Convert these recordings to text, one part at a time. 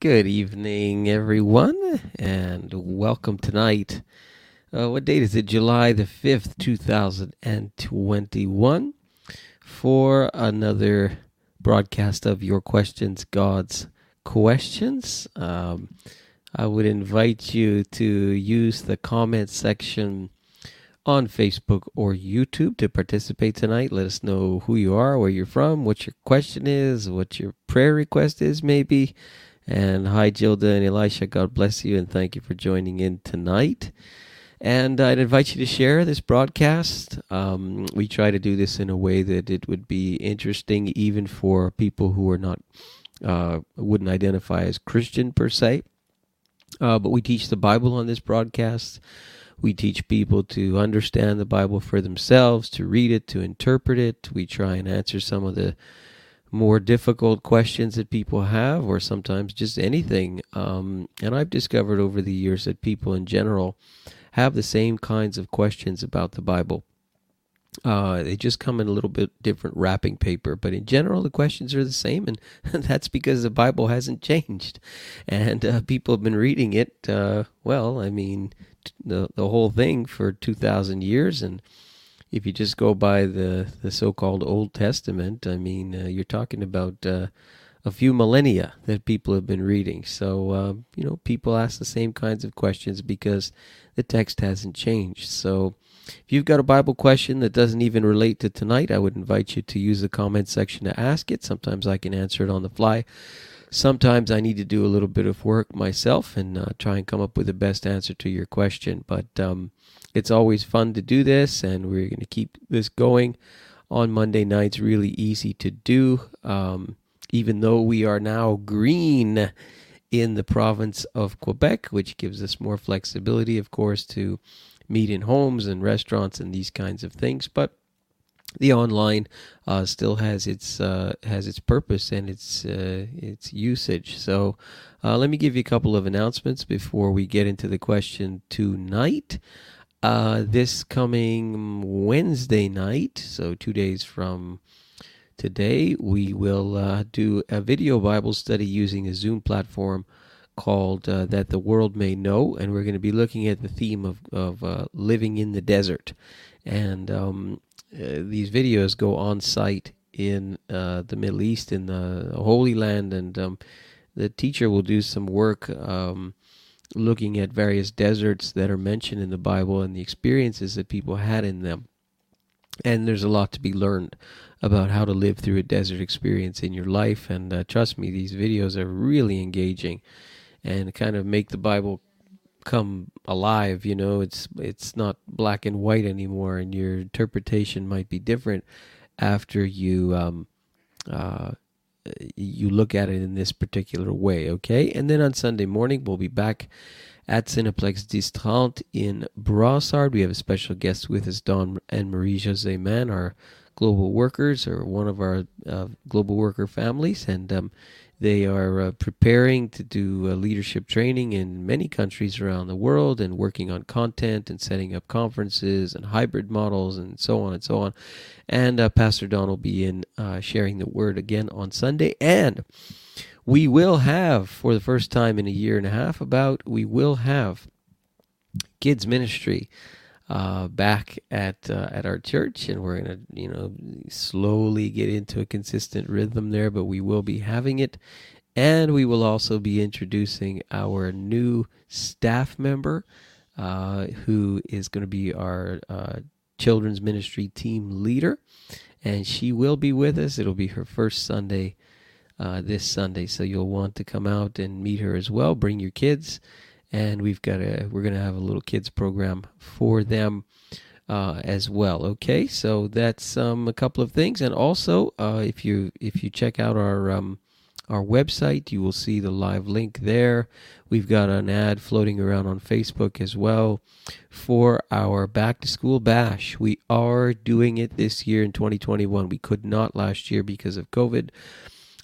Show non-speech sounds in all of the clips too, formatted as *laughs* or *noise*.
Good evening, everyone, and welcome tonight. Uh, what date is it? July the 5th, 2021, for another broadcast of Your Questions, God's Questions. Um, I would invite you to use the comment section on Facebook or YouTube to participate tonight. Let us know who you are, where you're from, what your question is, what your prayer request is, maybe. And hi, Gilda and Elisha. God bless you and thank you for joining in tonight. And I'd invite you to share this broadcast. Um, we try to do this in a way that it would be interesting, even for people who are not uh, wouldn't identify as Christian per se. Uh, but we teach the Bible on this broadcast. We teach people to understand the Bible for themselves, to read it, to interpret it. We try and answer some of the more difficult questions that people have, or sometimes just anything. Um, and I've discovered over the years that people in general have the same kinds of questions about the Bible. Uh, they just come in a little bit different wrapping paper, but in general, the questions are the same, and *laughs* that's because the Bible hasn't changed, and uh, people have been reading it. Uh, well, I mean, the the whole thing for two thousand years, and if you just go by the the so-called Old Testament, I mean, uh, you're talking about uh, a few millennia that people have been reading. So uh, you know, people ask the same kinds of questions because the text hasn't changed. So if you've got a Bible question that doesn't even relate to tonight, I would invite you to use the comment section to ask it. Sometimes I can answer it on the fly. Sometimes I need to do a little bit of work myself and uh, try and come up with the best answer to your question. But um, it's always fun to do this, and we're going to keep this going on Monday nights. Really easy to do, um, even though we are now green in the province of Quebec, which gives us more flexibility, of course, to meet in homes and restaurants and these kinds of things. But the online uh, still has its uh, has its purpose and its uh, its usage. So uh, let me give you a couple of announcements before we get into the question tonight. Uh, this coming Wednesday night, so two days from today, we will uh, do a video Bible study using a Zoom platform called uh, That the World May Know, and we're going to be looking at the theme of, of uh, living in the desert. And um, uh, these videos go on site in uh, the Middle East, in the Holy Land, and um, the teacher will do some work um, looking at various deserts that are mentioned in the Bible and the experiences that people had in them. And there's a lot to be learned about how to live through a desert experience in your life. And uh, trust me, these videos are really engaging and kind of make the Bible come alive. You know, it's it's not black and white anymore, and your interpretation might be different after you um, uh, you look at it in this particular way. Okay, and then on Sunday morning we'll be back at Cineplex DIX30 in Brossard. We have a special guest with us, Don and Marie Jose Man, our global workers, or one of our uh, global worker families, and um, they are uh, preparing to do uh, leadership training in many countries around the world and working on content and setting up conferences and hybrid models and so on and so on. And uh, Pastor Don will be in uh, sharing the word again on Sunday. And we will have, for the first time in a year and a half, about, we will have kids' ministry uh, back at uh, at our church, and we're gonna you know slowly get into a consistent rhythm there. But we will be having it, and we will also be introducing our new staff member, uh, who is going to be our uh, children's ministry team leader, and she will be with us. It'll be her first Sunday. Uh, this Sunday, so you'll want to come out and meet her as well. Bring your kids, and we've got a we're to have a little kids program for them uh, as well. Okay, so that's um, a couple of things, and also uh, if you if you check out our um, our website, you will see the live link there. We've got an ad floating around on Facebook as well for our back to school bash. We are doing it this year in 2021. We could not last year because of COVID.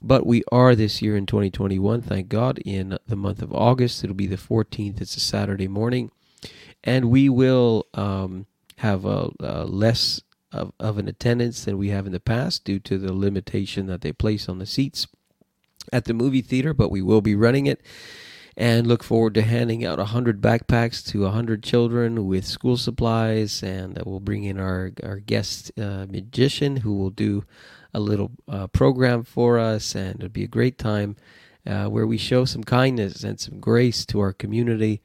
But we are this year in 2021, thank God, in the month of August. It'll be the 14th. It's a Saturday morning. And we will um, have a, a less of, of, an attendance than we have in the past due to the limitation that they place on the seats. at the movie theater, but we will be running it and look forward to handing out 100 backpacks to 100 children with school supplies and we'll bring in our, our guest uh, magician who will do a little uh, program for us and it'll be a great time uh, where we show some kindness and some grace to our community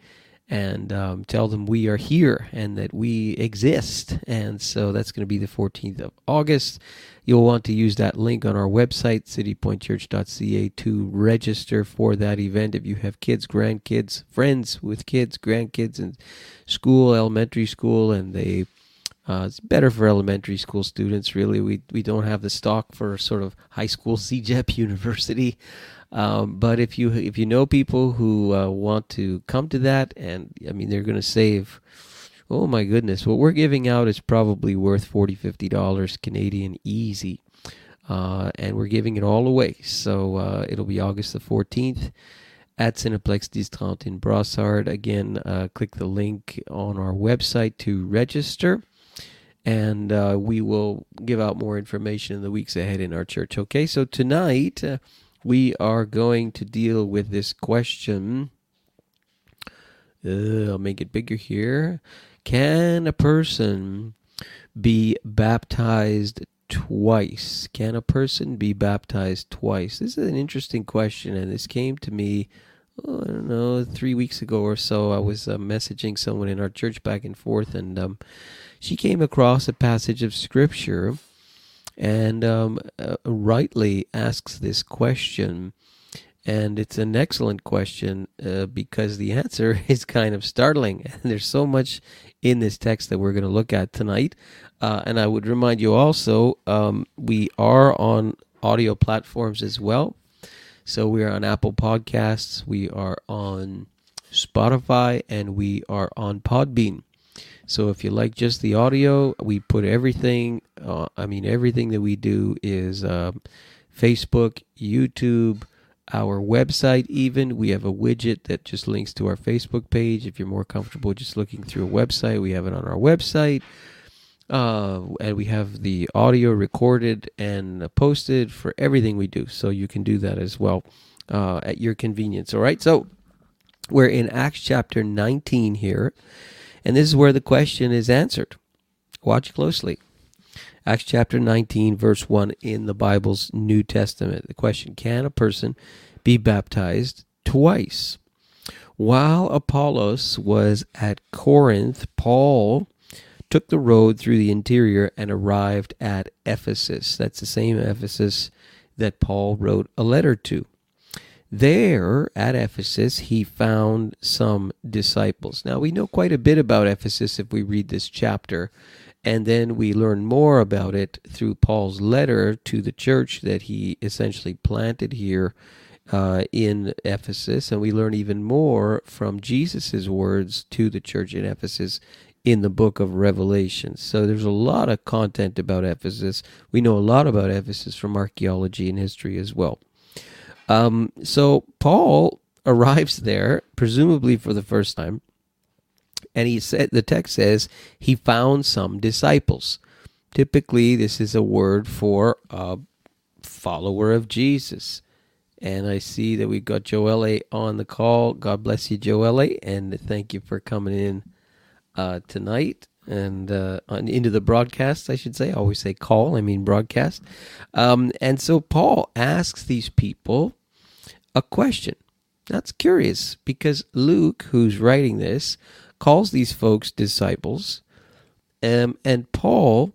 and um, tell them we are here and that we exist. And so that's going to be the 14th of August. You'll want to use that link on our website, citypointchurch.ca, to register for that event. If you have kids, grandkids, friends with kids, grandkids in school, elementary school, and they uh, it's better for elementary school students. Really, we we don't have the stock for sort of high school *laughs* CEGEP university. Um, but if you if you know people who uh, want to come to that, and I mean they're going to save, oh my goodness, what we're giving out is probably worth 40 50 dollars Canadian easy, uh, and we're giving it all away. So uh, it'll be August the 14th at Cineplex DIX30 in Brossard. Again, uh, click the link on our website to register and uh, we will give out more information in the weeks ahead in our church. Okay, so tonight uh, we are going to deal with this question. Uh, I'll make it bigger here. Can a person be baptized twice? Can a person be baptized twice? This is an interesting question, and this came to me, oh, I don't know, three weeks ago or so. I was uh, messaging someone in our church back and forth, and um, she came across a passage of scripture and um, uh, rightly asks this question. And it's an excellent question uh, because the answer *laughs* is kind of startling. *laughs* And there's so much in this text that we're going to look at tonight. Uh, and I would remind you also, um, we are on audio platforms as well. So we are on Apple Podcasts, we are on Spotify, and we are on Podbean. So if you like just the audio, we put everything. Uh, I mean, everything that we do is uh, Facebook, YouTube, our website. Even we have a widget that just links to our Facebook page. If you're more comfortable just looking through a website, we have it on our website. Uh, and we have the audio recorded and posted for everything we do. So you can do that as well uh, at your convenience. All right. So we're in Acts chapter 19 here. And this is where the question is answered. Watch closely. Acts chapter 19, verse 1 in the Bible's New Testament. The question Can a person be baptized twice? While Apollos was at Corinth, Paul took the road through the interior and arrived at Ephesus. That's the same Ephesus that Paul wrote a letter to. There at Ephesus, he found some disciples. Now, we know quite a bit about Ephesus if we read this chapter, and then we learn more about it through Paul's letter to the church that he essentially planted here uh, in Ephesus, and we learn even more from Jesus' words to the church in Ephesus in the book of Revelation. So there's a lot of content about Ephesus. We know a lot about Ephesus from archaeology and history as well. Um, so Paul *laughs* arrives there, presumably for the first time, and he said the text says he found some disciples. Typically, this is a word for a follower of Jesus. And I see that we've got Joelle on the call. God bless you, Joelle, and thank you for coming in uh, tonight and uh, into the broadcast, I should say. I always say call, I mean broadcast. Um, and so Paul asks these people a question. That's curious because Luke, who's writing this, calls these folks disciples, um, and Paul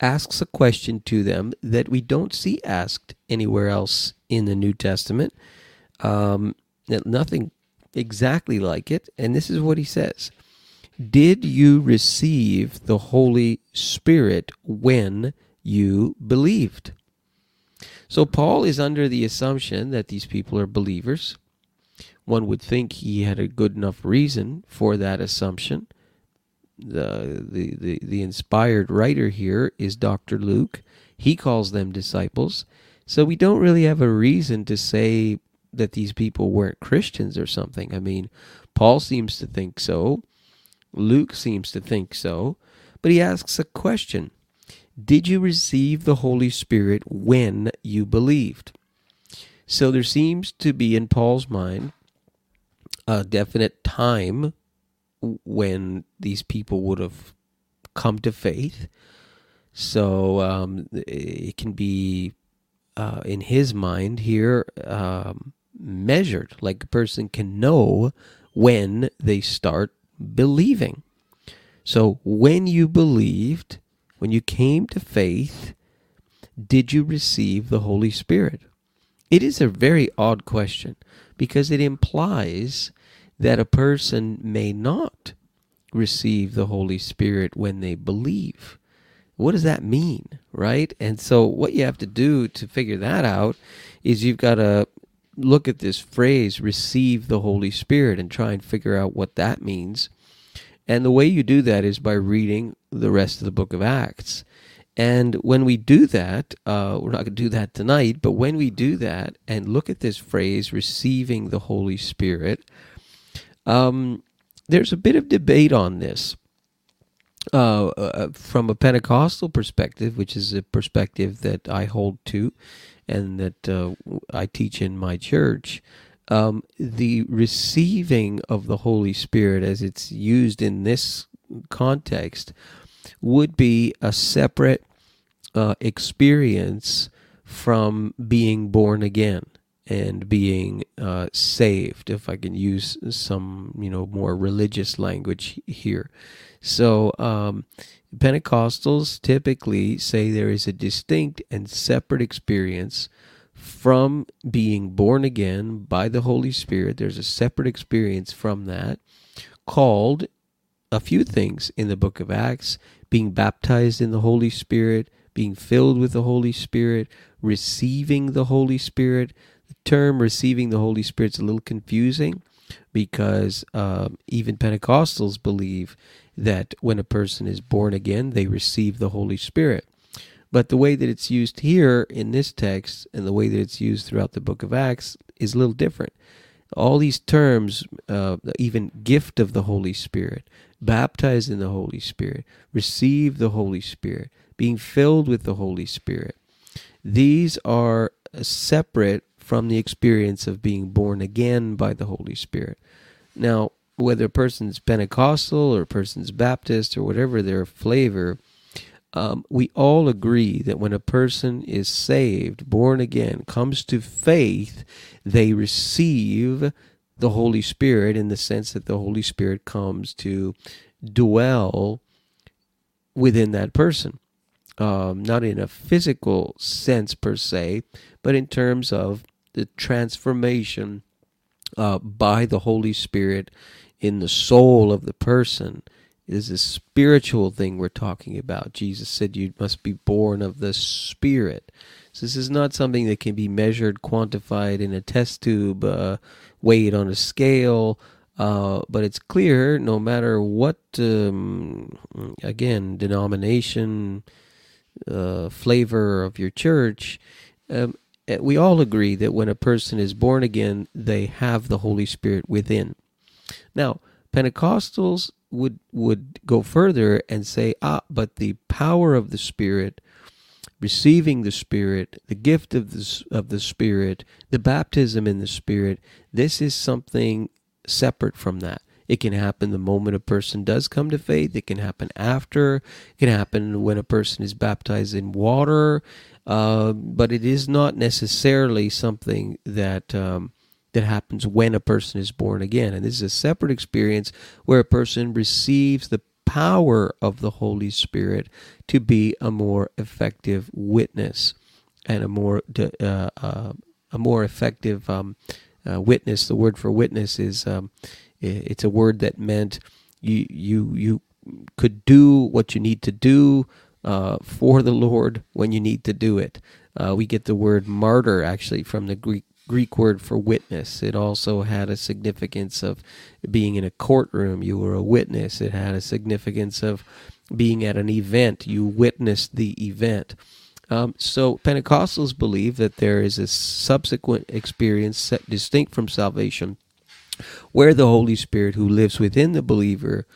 asks a question to them that we don't see asked anywhere else in the New Testament. Um, nothing exactly like it, and this is what he says Did you receive the Holy Spirit when you believed? So Paul is under the assumption that these people are believers. One would think he had a good enough reason for that assumption. The, the, the, the inspired writer here is Dr. Luke. He calls them disciples. So we don't really have a reason to say that these people weren't Christians or something. I mean, Paul seems to think so. Luke seems to think so. But he asks a question did you receive the Holy Spirit when you believed? So there seems to be in Paul's mind a definite time when these people would have come to faith. So um, it can be uh, in his mind here um, measured, like a person can know when they start believing. So when you believed, when you came to faith, did you receive the Holy Spirit? It is a very odd question because it implies that a person may not receive the Holy Spirit when they believe. What does that mean, right? And so, what you have to do to figure that out is you've got to look at this phrase, receive the Holy Spirit, and try and figure out what that means. And the way you do that is by reading the rest of the book of Acts. And when we do that, uh, we're not going to do that tonight, but when we do that and look at this phrase, receiving the Holy Spirit, um, there's a bit of debate on this. Uh, uh, from a Pentecostal perspective, which is a perspective that I hold to and that uh, I teach in my church, um, the receiving of the Holy Spirit as it's used in this context would be a separate uh, experience from being born again and being uh, saved, if I can use some, you know, more religious language here. So, um, Pentecostals typically say there is a distinct and separate experience from being born again by the Holy Spirit. There's a separate experience from that called a few things in the book of Acts being baptized in the Holy Spirit, being filled with the Holy Spirit, receiving the Holy Spirit. The term receiving the Holy Spirit is a little confusing because um, even Pentecostals believe that when a person is born again, they receive the Holy Spirit. But the way that it's used here in this text and the way that it's used throughout the book of Acts is a little different. All these terms, uh, even gift of the Holy Spirit, baptized in the Holy Spirit, receive the Holy Spirit, being filled with the Holy Spirit, these are separate from the experience of being born again by the Holy Spirit. Now, whether a person's Pentecostal or a person's Baptist or whatever their flavor, um, we all agree that when a person is saved, born again, comes to faith, they receive the Holy Spirit in the sense that the Holy Spirit comes to dwell within that person. Um, not in a physical sense per se, but in terms of the transformation uh, by the Holy Spirit in the soul of the person is a spiritual thing we're talking about. Jesus said you must be born of the Spirit. So this is not something that can be measured, quantified in a test tube, uh, weighed on a scale. Uh, but it's clear, no matter what, um, again, denomination, uh, flavor of your church, um, eh, we all agree that when a person is born again, they have the Holy Spirit within. Now, Pentecostals would would go further and say, ah, but the power of the Spirit, receiving the Spirit, the gift of the of the Spirit, the baptism in the Spirit, this is something separate from that. It can happen the moment a person does come to faith. It can happen after. It can happen when a person is baptized in water. Uh, but it is not necessarily something that um, that happens when a person is born again. And this is a separate experience where a person receives the power of the Holy Spirit to be a more effective witness and a more uh, uh, a more effective um, uh, witness. The word for witness is um, it's a word that meant you you you could do what you need to do uh, for the Lord when you need to do it. Uh, we get the word martyr actually from the Greek Greek word for witness. It also had a significance of being in a courtroom. You were a witness. It had a significance of being at an event. You witnessed the event. Um, so Pentecostals believe that there is a subsequent experience distinct from salvation where the Holy Spirit who lives within the believer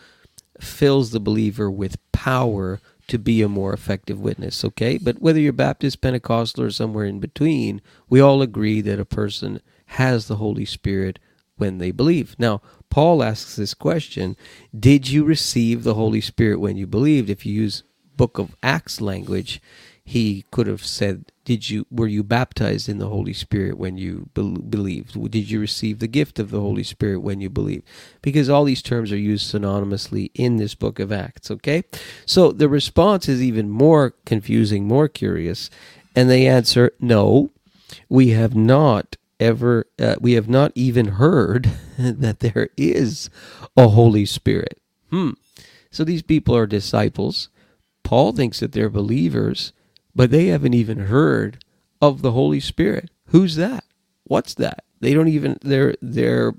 fills the believer with power to be a more effective witness, okay? But whether you're Baptist, Pentecostal, or somewhere in between, we all agree that a person has the Holy Spirit when they believe. Now, Paul asks this question Did you receive the Holy Spirit when you believed? If you use book of Acts language, he could have said, "Did you were you baptized in the Holy Spirit when you be- believed? Did you receive the gift of the Holy Spirit when you believed?" Because all these terms are used synonymously in this book of Acts, okay? So the response is even more confusing, more curious, and they answer, "No, we have not ever uh, we have not even heard *laughs* that there is a Holy Spirit." Hmm. So these people are disciples. Paul thinks that they're believers but they haven't even heard of the Holy Spirit. Who's that? What's that? They don't even they're they're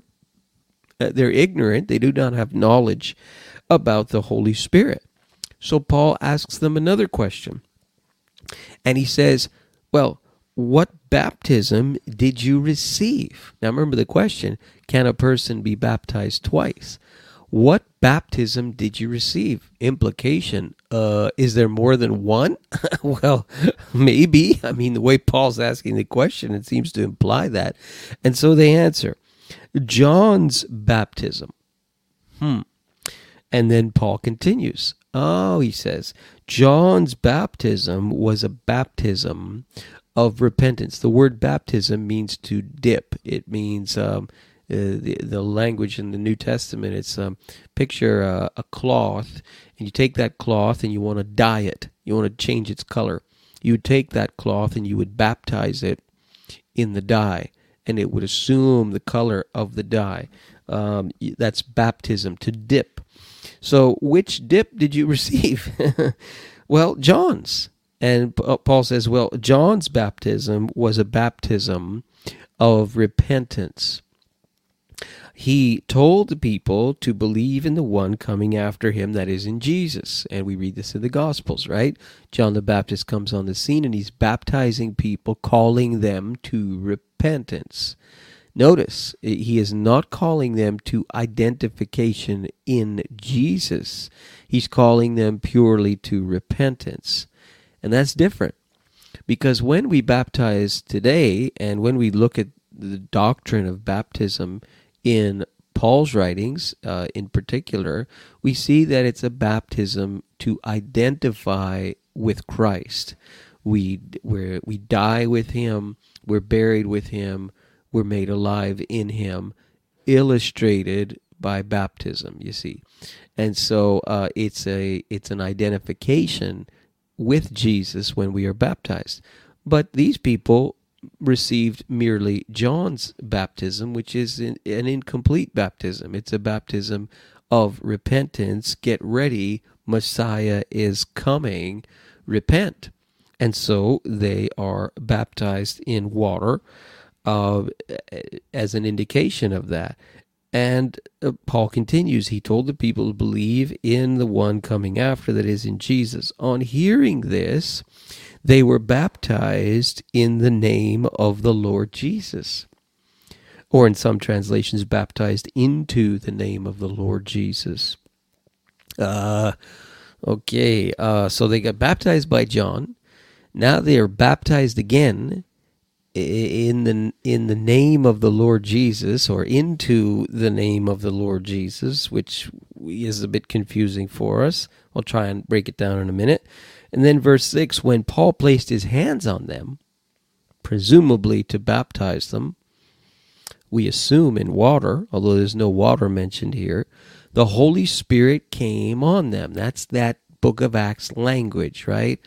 uh, they're ignorant. They do not have knowledge about the Holy Spirit. So Paul asks them another question. And he says, "Well, what baptism did you receive?" Now remember the question, can a person be baptized twice? What baptism did you receive? Implication, uh, is there more than one? *laughs* well, maybe. I mean, the way Paul's asking the question, it seems to imply that. And so they answer John's baptism. Hmm. And then Paul continues. Oh, he says, John's baptism was a baptism of repentance. The word baptism means to dip, it means. Um, the, the language in the New Testament. It's um, picture a, a cloth, and you take that cloth and you want to dye it. You want to change its color. You would take that cloth and you would baptize it in the dye, and it would assume the color of the dye. Um, that's baptism to dip. So, which dip did you *laughs* receive? well, John's. And Paul says, well, John's baptism was a baptism of repentance he told the people to believe in the one coming after him that is in Jesus. And we read this in the Gospels, right? John the Baptist comes on the scene and he's baptizing people, calling them to repentance. Notice, he is not calling them to identification in Jesus. He's calling them purely to repentance. And that's different. Because when we baptize today and when we look at the doctrine of baptism in Paul's writings, uh, in particular, we see that it's a baptism to identify with Christ. We we we die with Him. We're buried with Him. We're made alive in Him, illustrated by baptism. You see, and so uh, it's a it's an identification with Jesus when we are baptized. But these people received merely John's baptism, which is an, incomplete baptism. It's a baptism of repentance. Get ready, Messiah is coming. Repent. And so they are baptized in water uh, as an indication of that. And uh, Paul continues, he told the people to believe in the one coming after, that is, in Jesus. On hearing this, they were baptized in the name of the Lord Jesus. Or in some translations, baptized into the name of the Lord Jesus. Uh, okay, uh, so they got baptized by John. Now they are baptized again in the in the name of the Lord Jesus or into the name of the Lord Jesus, which is a bit confusing for us. I'll try and break it down in a minute. And then verse 6 when Paul placed his hands on them, presumably to baptize them, we assume in water, although there's no water mentioned here, the Holy Spirit came on them. That's that book of Acts language, right?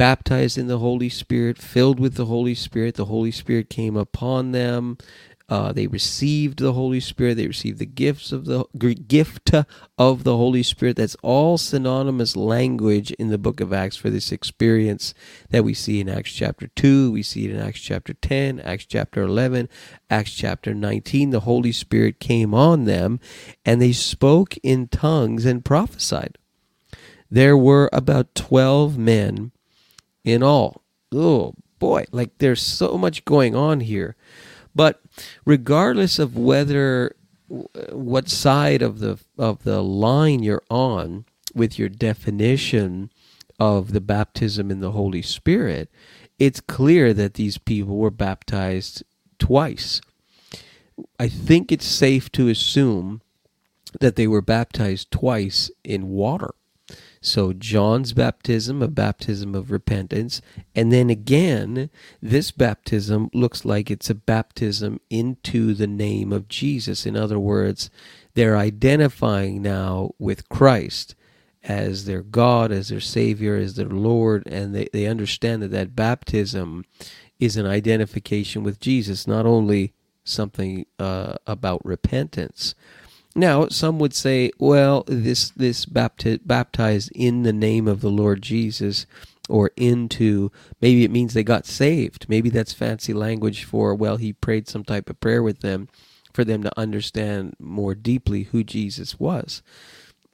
Baptized in the Holy Spirit, filled with the Holy Spirit. The Holy Spirit came upon them. Uh, they received the Holy Spirit. They received the gifts of the gift of the Holy Spirit. That's all synonymous language in the book of Acts for this experience that we see in Acts chapter 2. We see it in Acts chapter 10, Acts chapter 11, Acts chapter 19. The Holy Spirit came on them and they spoke in tongues and prophesied. There were about 12 men in all. Oh boy, like there's so much going on here. But regardless of whether what side of the of the line you're on with your definition of the baptism in the Holy Spirit, it's clear that these people were baptized twice. I think it's safe to assume that they were baptized twice in water. So, John's baptism, a baptism of repentance, and then again, this baptism looks like it's a baptism into the name of Jesus. In other words, they're identifying now with Christ as their God, as their Savior, as their Lord, and they, they understand that that baptism is an identification with Jesus, not only something uh, about repentance. Now, some would say, well, this this bapti- baptized in the name of the Lord Jesus or into maybe it means they got saved. Maybe that's fancy language for well, he prayed some type of prayer with them for them to understand more deeply who Jesus was.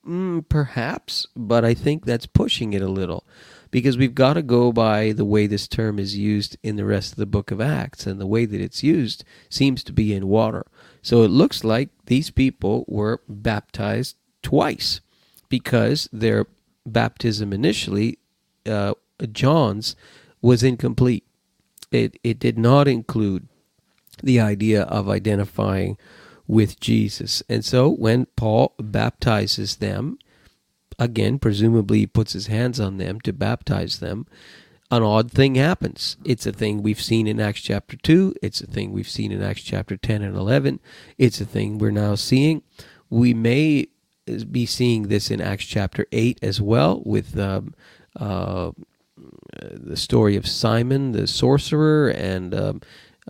Mm, perhaps, but I think that's pushing it a little because we've got to go by the way this term is used in the rest of the book of Acts, and the way that it's used seems to be in water. So it looks like these people were baptized twice because their baptism initially, uh, John's, was incomplete. It, it did not include the idea of identifying with Jesus. And so when Paul baptizes them, again, presumably he puts his hands on them to baptize them, an odd thing happens. It's a thing we've seen in Acts chapter 2. It's a thing we've seen in Acts chapter 10 and 11. It's a thing we're now seeing. We may be seeing this in Acts chapter 8 as well with um, uh, the story of Simon the sorcerer and um,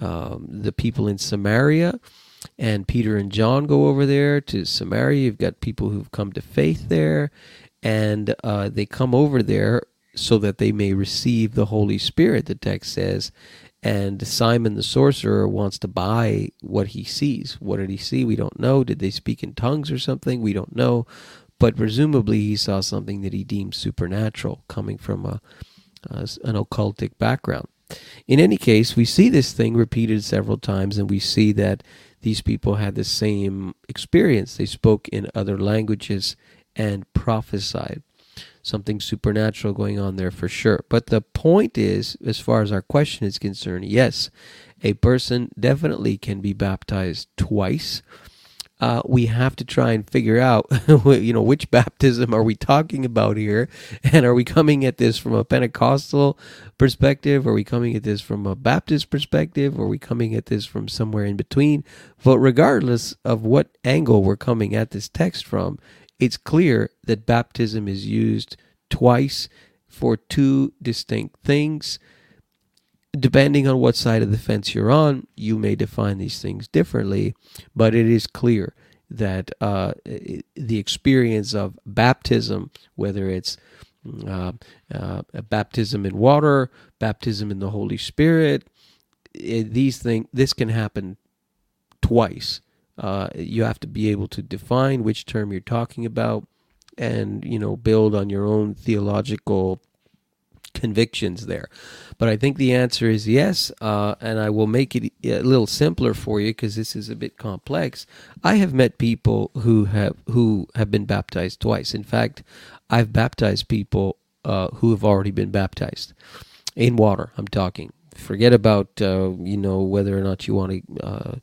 um, the people in Samaria. And Peter and John go over there to Samaria. You've got people who've come to faith there. And uh, they come over there so that they may receive the Holy Spirit, the text says. And Simon the sorcerer wants to buy what he sees. What did he see? We don't know. Did they speak in tongues or something? We don't know. But presumably he saw something that he deemed supernatural coming from a, an occultic background. In any case, we see this thing repeated several times, and we see that these people had the same experience. They spoke in other languages and prophesied. Something supernatural going on there for sure. But the point is, as far as our question is concerned, yes, a person definitely can be baptized twice uh, we have to try and figure out, *laughs* you know, which baptism are we talking about here, and are we coming at this from a Pentecostal perspective? Are we coming at this from a Baptist perspective? Are we coming at this from somewhere in between? But regardless of what angle we're coming at this text from, it's clear that baptism is used twice for two distinct things depending on what side of the fence you're on, you may define these things differently, but it is clear that uh, the experience of baptism, whether it's uh, uh, baptism in water, baptism in the Holy Spirit, it, these things, this can happen twice. Uh, you have to be able to define which term you're talking about, and you know build on your own theological convictions there. But I think the answer is yes, uh, and I will make it a little simpler for you because this is a bit complex. I have met people who have who have been baptized twice. In fact, I've baptized people uh, who have already been baptized in water. I'm talking. Forget about uh, you know whether or not you want to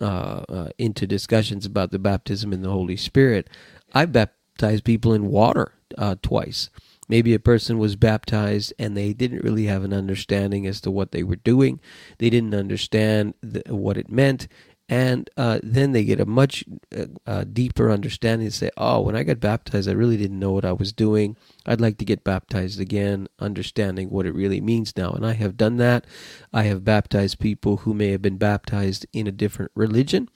uh, uh, into discussions about the baptism in the Holy Spirit. I've baptized people in water uh, twice. Maybe a person was baptized and they didn't really have an understanding as to what they were doing. They didn't understand the, what it meant. And uh, then they get a much uh, uh, deeper understanding and say, oh, when I got baptized, I really didn't know what I was doing. I'd like to get baptized again, understanding what it really means now. And I have done that. I have baptized people who may have been baptized in a different religion,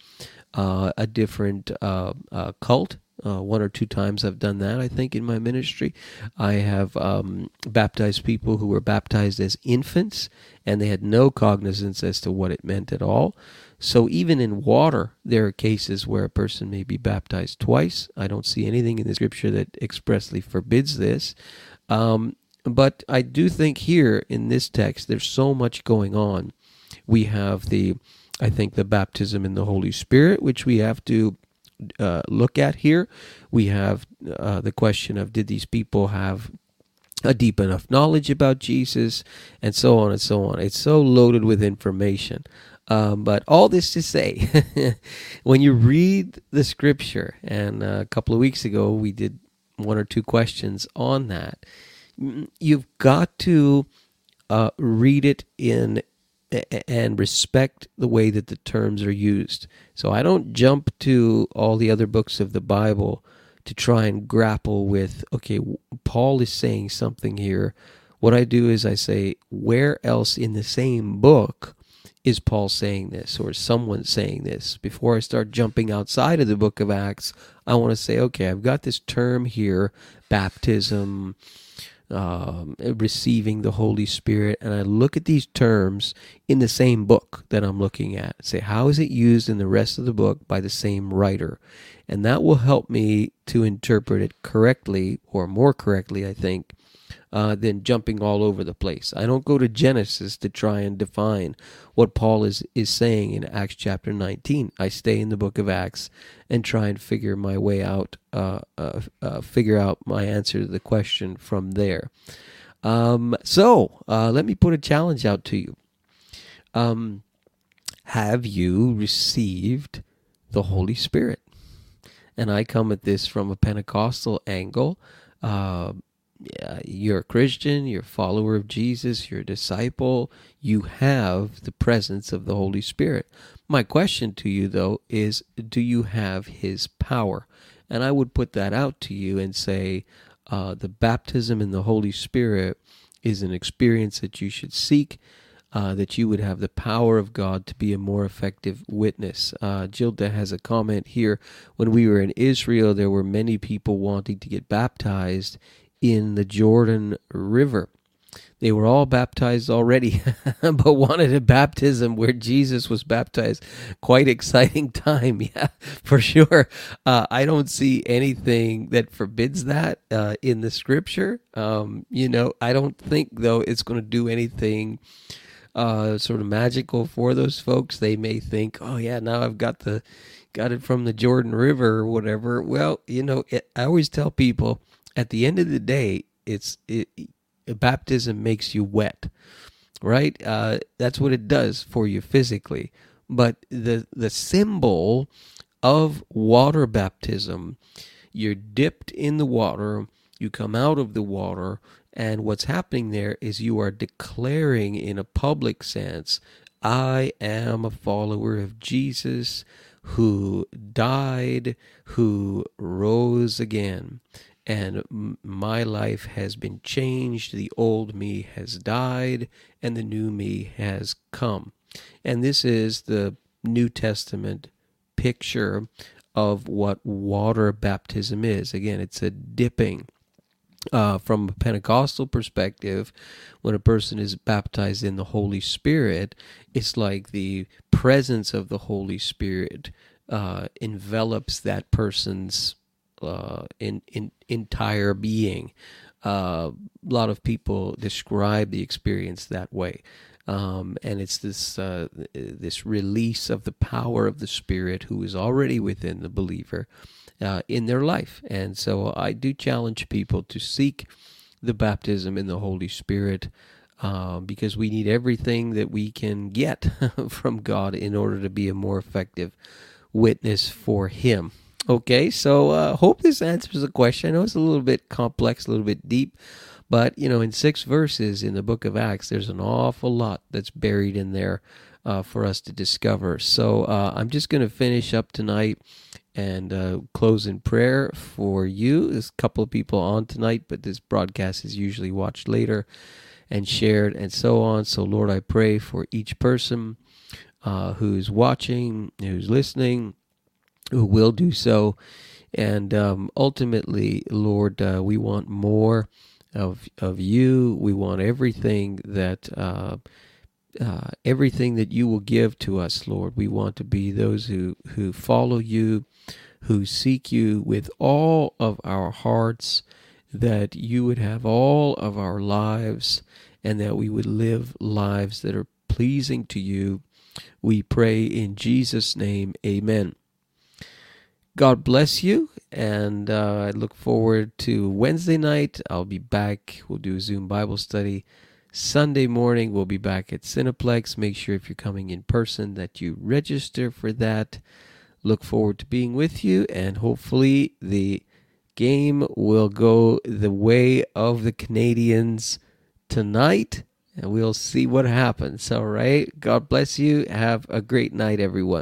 uh, a different uh, uh, cult, uh, one or two times I've done that, I think, in my ministry. I have um, baptized people who were baptized as infants and they had no cognizance as to what it meant at all. So even in water, there are cases where a person may be baptized twice. I don't see anything in the scripture that expressly forbids this. Um, but I do think here in this text, there's so much going on. We have the, I think, the baptism in the Holy Spirit, which we have to uh, look at here. We have uh, the question of did these people have a deep enough knowledge about Jesus, and so on and so on. It's so loaded with information. Um, but all this to say, *laughs* when you read the scripture, and a couple of weeks ago we did one or two questions on that, you've got to uh, read it in and respect the way that the terms are used. So I don't jump to all the other books of the Bible to try and grapple with, okay, Paul is saying something here. What I do is I say, where else in the same book is Paul saying this or someone saying this? Before I start jumping outside of the book of Acts, I want to say, okay, I've got this term here baptism, um, receiving the Holy Spirit, and I look at these terms in the same book that I'm looking at. Say, how is it used in the rest of the book by the same writer? And that will help me to interpret it correctly, or more correctly, I think, uh, than jumping all over the place. I don't go to Genesis to try and define what Paul is, is saying in Acts chapter 19. I stay in the book of Acts and try and figure my way out, uh, uh, uh figure out my answer to the question from there. Um, so uh, let me put a challenge out to you. Um, have you received the Holy Spirit? And I come at this from a Pentecostal angle. Uh, you're a Christian, you're a follower of Jesus, you're a disciple, you have the presence of the Holy Spirit. My question to you, though, is do you have His power? And I would put that out to you and say uh, the baptism in the Holy Spirit is an experience that you should seek. Uh, that you would have the power of God to be a more effective witness. Uh, has a comment here. When we were in Israel, there were many people wanting to get baptized in the Jordan River. They were all baptized already, *laughs* but wanted a baptism where Jesus was baptized. Quite exciting *laughs* time, *laughs* yeah, for sure. Uh, I don't see anything that forbids that uh, in the scripture. Um, you know, I don't think, though, it's going to do anything uh, sort of magical for those folks. They may think, oh, yeah, now I've got the got it from the Jordan River or whatever. Well, you know, it, I always tell people at the end of the day, it's it, baptism makes you wet, right? Uh, that's what it does for you physically. But the the symbol of water baptism, you're dipped in the water, you come out of the water, and what's happening there is you are declaring in a public sense, I am a follower of Jesus who died, who rose again and my life has been changed. The old me has died, and the new me has come. And this is the New Testament picture of what water baptism is. Again, it's a dipping. Uh, from a Pentecostal perspective, when a person is baptized in the Holy Spirit, it's like the presence of the Holy Spirit uh, envelops that person's uh, in, in entire being. Uh, a lot of people describe the experience that way. Um, and it's this uh, this release of the power of the Spirit who is already within the believer uh, in their life. And so I do challenge people to seek the baptism in the Holy Spirit uh, because we need everything that we can get *laughs* from God in order to be a more effective witness for Him. Okay, so uh, hope this answers the question. I know it's a little bit complex, a little bit deep, but you know, in six verses in the book of Acts, there's an awful lot that's buried in there uh, for us to discover. So uh, I'm just going to finish up tonight and uh, close in prayer for you. There's a couple of people on tonight, but this broadcast is usually watched later and shared and so on. So Lord, I pray for each person uh, who's watching, who's listening who will do so. And um, ultimately, Lord, uh, we want more of of you. We want everything that uh, uh, everything that you will give to us, Lord. We want to be those who who follow you, who seek you with all of our hearts. That you would have all of our lives, and that we would live lives that are pleasing to you. We pray in Jesus' name. Amen. God bless you, and uh, I look forward to Wednesday night. I'll be back. We'll do a Zoom Bible study. Sunday morning, we'll be back at Cineplex. Make sure if you're coming in person that you register for that. Look forward to being with you, and hopefully the game will go the way of the Canadiens tonight, and we'll see what happens. All right. God bless you. Have a great night, everyone.